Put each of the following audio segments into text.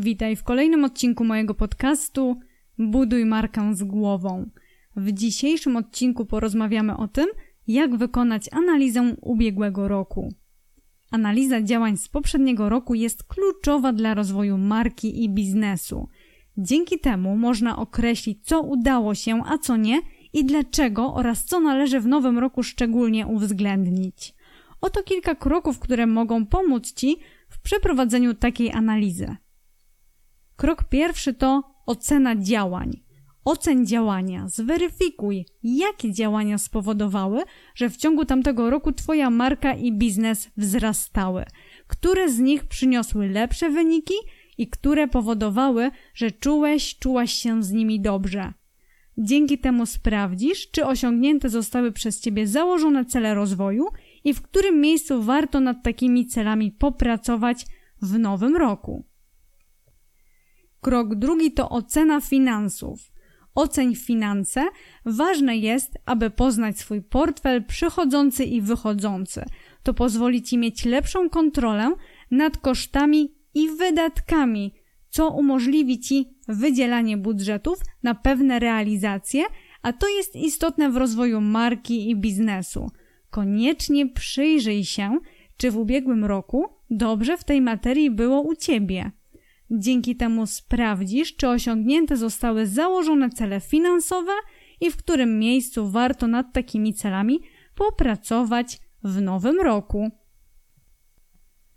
Witaj w kolejnym odcinku mojego podcastu Buduj markę z głową. W dzisiejszym odcinku porozmawiamy o tym, jak wykonać analizę ubiegłego roku. Analiza działań z poprzedniego roku jest kluczowa dla rozwoju marki i biznesu. Dzięki temu można określić, co udało się, a co nie i dlaczego oraz co należy w nowym roku szczególnie uwzględnić. Oto kilka kroków, które mogą pomóc Ci w przeprowadzeniu takiej analizy. Krok pierwszy to ocena działań. Oceń działania, zweryfikuj, jakie działania spowodowały, że w ciągu tamtego roku Twoja marka i biznes wzrastały, które z nich przyniosły lepsze wyniki i które powodowały, że czułeś, czułaś się z nimi dobrze. Dzięki temu sprawdzisz, czy osiągnięte zostały przez Ciebie założone cele rozwoju i w którym miejscu warto nad takimi celami popracować w nowym roku. Krok drugi to ocena finansów. Oceń finanse. Ważne jest, aby poznać swój portfel przychodzący i wychodzący. To pozwoli Ci mieć lepszą kontrolę nad kosztami i wydatkami, co umożliwi Ci wydzielanie budżetów na pewne realizacje, a to jest istotne w rozwoju marki i biznesu. Koniecznie przyjrzyj się, czy w ubiegłym roku dobrze w tej materii było u Ciebie. Dzięki temu sprawdzisz, czy osiągnięte zostały założone cele finansowe i w którym miejscu warto nad takimi celami popracować w nowym roku.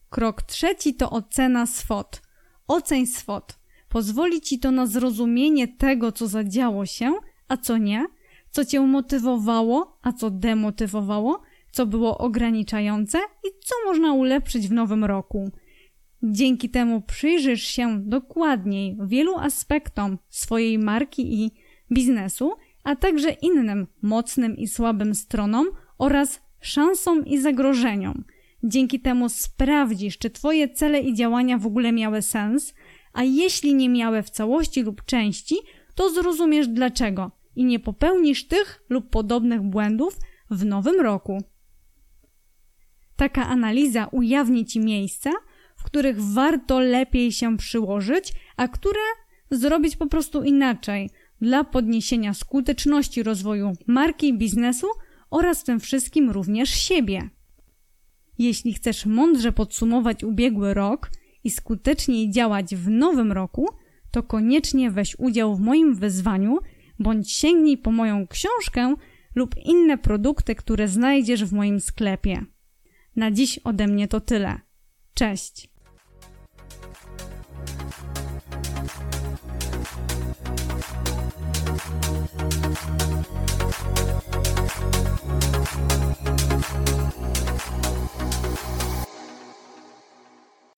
Krok trzeci to ocena swot. Oceń swot. Pozwoli ci to na zrozumienie tego, co zadziało się, a co nie, co cię motywowało, a co demotywowało, co było ograniczające i co można ulepszyć w nowym roku. Dzięki temu przyjrzysz się dokładniej wielu aspektom swojej marki i biznesu, a także innym mocnym i słabym stronom oraz szansom i zagrożeniom. Dzięki temu sprawdzisz, czy Twoje cele i działania w ogóle miały sens, a jeśli nie miały w całości lub części, to zrozumiesz dlaczego i nie popełnisz tych lub podobnych błędów w nowym roku. Taka analiza ujawni Ci miejsca, w których warto lepiej się przyłożyć, a które zrobić po prostu inaczej dla podniesienia skuteczności rozwoju marki biznesu oraz w tym wszystkim również siebie. Jeśli chcesz mądrze podsumować ubiegły rok i skuteczniej działać w nowym roku, to koniecznie weź udział w moim wyzwaniu bądź sięgnij po moją książkę lub inne produkty, które znajdziesz w moim sklepie. Na dziś ode mnie to tyle. Cześć!